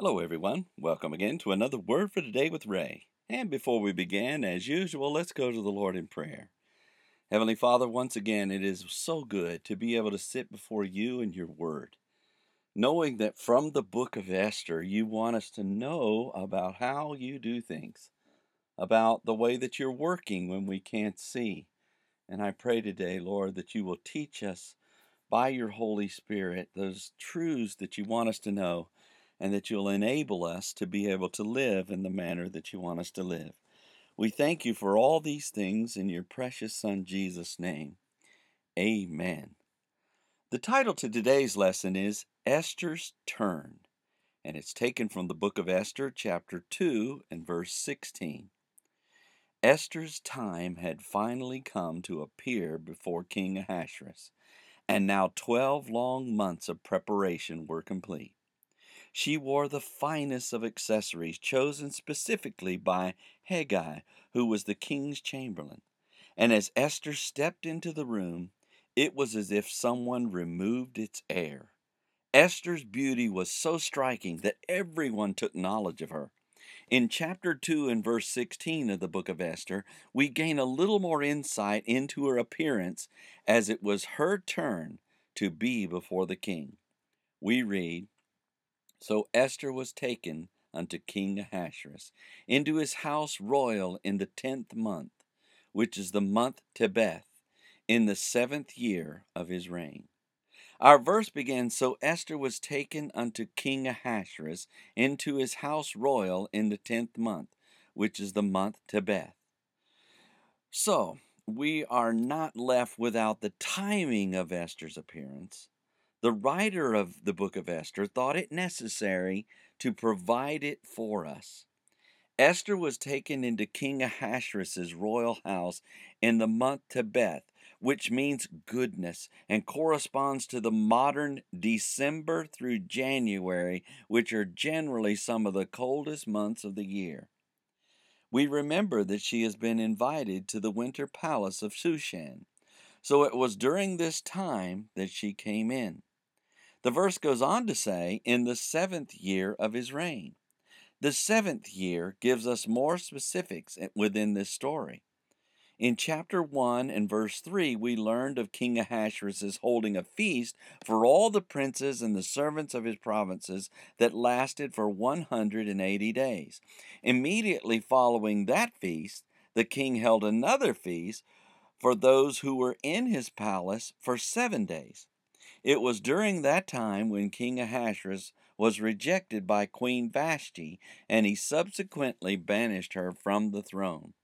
Hello, everyone. Welcome again to another Word for Today with Ray. And before we begin, as usual, let's go to the Lord in prayer. Heavenly Father, once again, it is so good to be able to sit before you and your Word, knowing that from the book of Esther, you want us to know about how you do things, about the way that you're working when we can't see. And I pray today, Lord, that you will teach us by your Holy Spirit those truths that you want us to know and that you'll enable us to be able to live in the manner that you want us to live. We thank you for all these things in your precious Son Jesus' name. Amen. The title to today's lesson is Esther's Turn, and it's taken from the book of Esther, chapter 2, and verse 16. Esther's time had finally come to appear before King Ahasuerus, and now twelve long months of preparation were complete. She wore the finest of accessories chosen specifically by Hegai, who was the king's chamberlain. And as Esther stepped into the room, it was as if someone removed its air. Esther's beauty was so striking that everyone took knowledge of her. In chapter 2 and verse 16 of the book of Esther, we gain a little more insight into her appearance as it was her turn to be before the king. We read, so Esther was taken unto King Ahasuerus into his house royal in the tenth month, which is the month Tebeth, in the seventh year of his reign. Our verse begins So Esther was taken unto King Ahasuerus into his house royal in the tenth month, which is the month Tebeth. So, we are not left without the timing of Esther's appearance, the writer of the book of Esther thought it necessary to provide it for us. Esther was taken into King Ahasuerus' royal house in the month Tebeth, which means goodness and corresponds to the modern December through January, which are generally some of the coldest months of the year. We remember that she has been invited to the winter palace of Shushan. So it was during this time that she came in. The verse goes on to say, in the seventh year of his reign. The seventh year gives us more specifics eh, within this story. In chapter 1 and verse 3, we learned of King Ahasuerus holding a feast for all the princes and the servants of his provinces that lasted for 180 days. Immediately following that feast, the king held another feast for those who were in his palace for seven days. It was during that time when King Ahasuerus was rejected by Queen Vashti, and he subsequently banished her from the throne.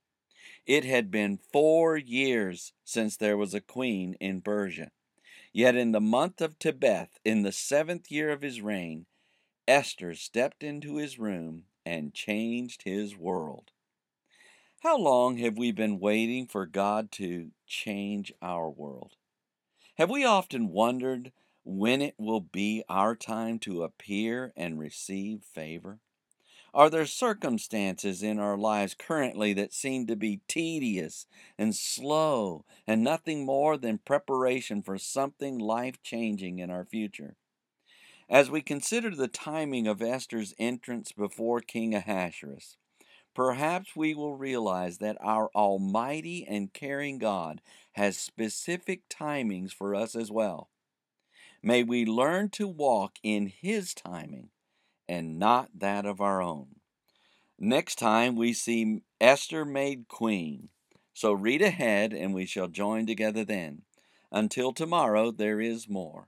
It had been four years since there was a queen in Persia. Yet in the month of Tebeth, in the seventh year of his reign, Esther stepped into his room and changed his world. How long have we been waiting for God to change our world? Have we often wondered when it will be our time to appear and receive favor? Are there circumstances in our lives currently that seem to be tedious and slow and nothing more than preparation for something life changing in our future? As we consider the timing of Esther's entrance before King Ahasuerus, perhaps we will realize that our almighty and caring God has specific timings for us as well. May we learn to walk in His timing and not that of our own. Next time we see Esther made queen. So read ahead and we shall join together then. Until tomorrow, there is more.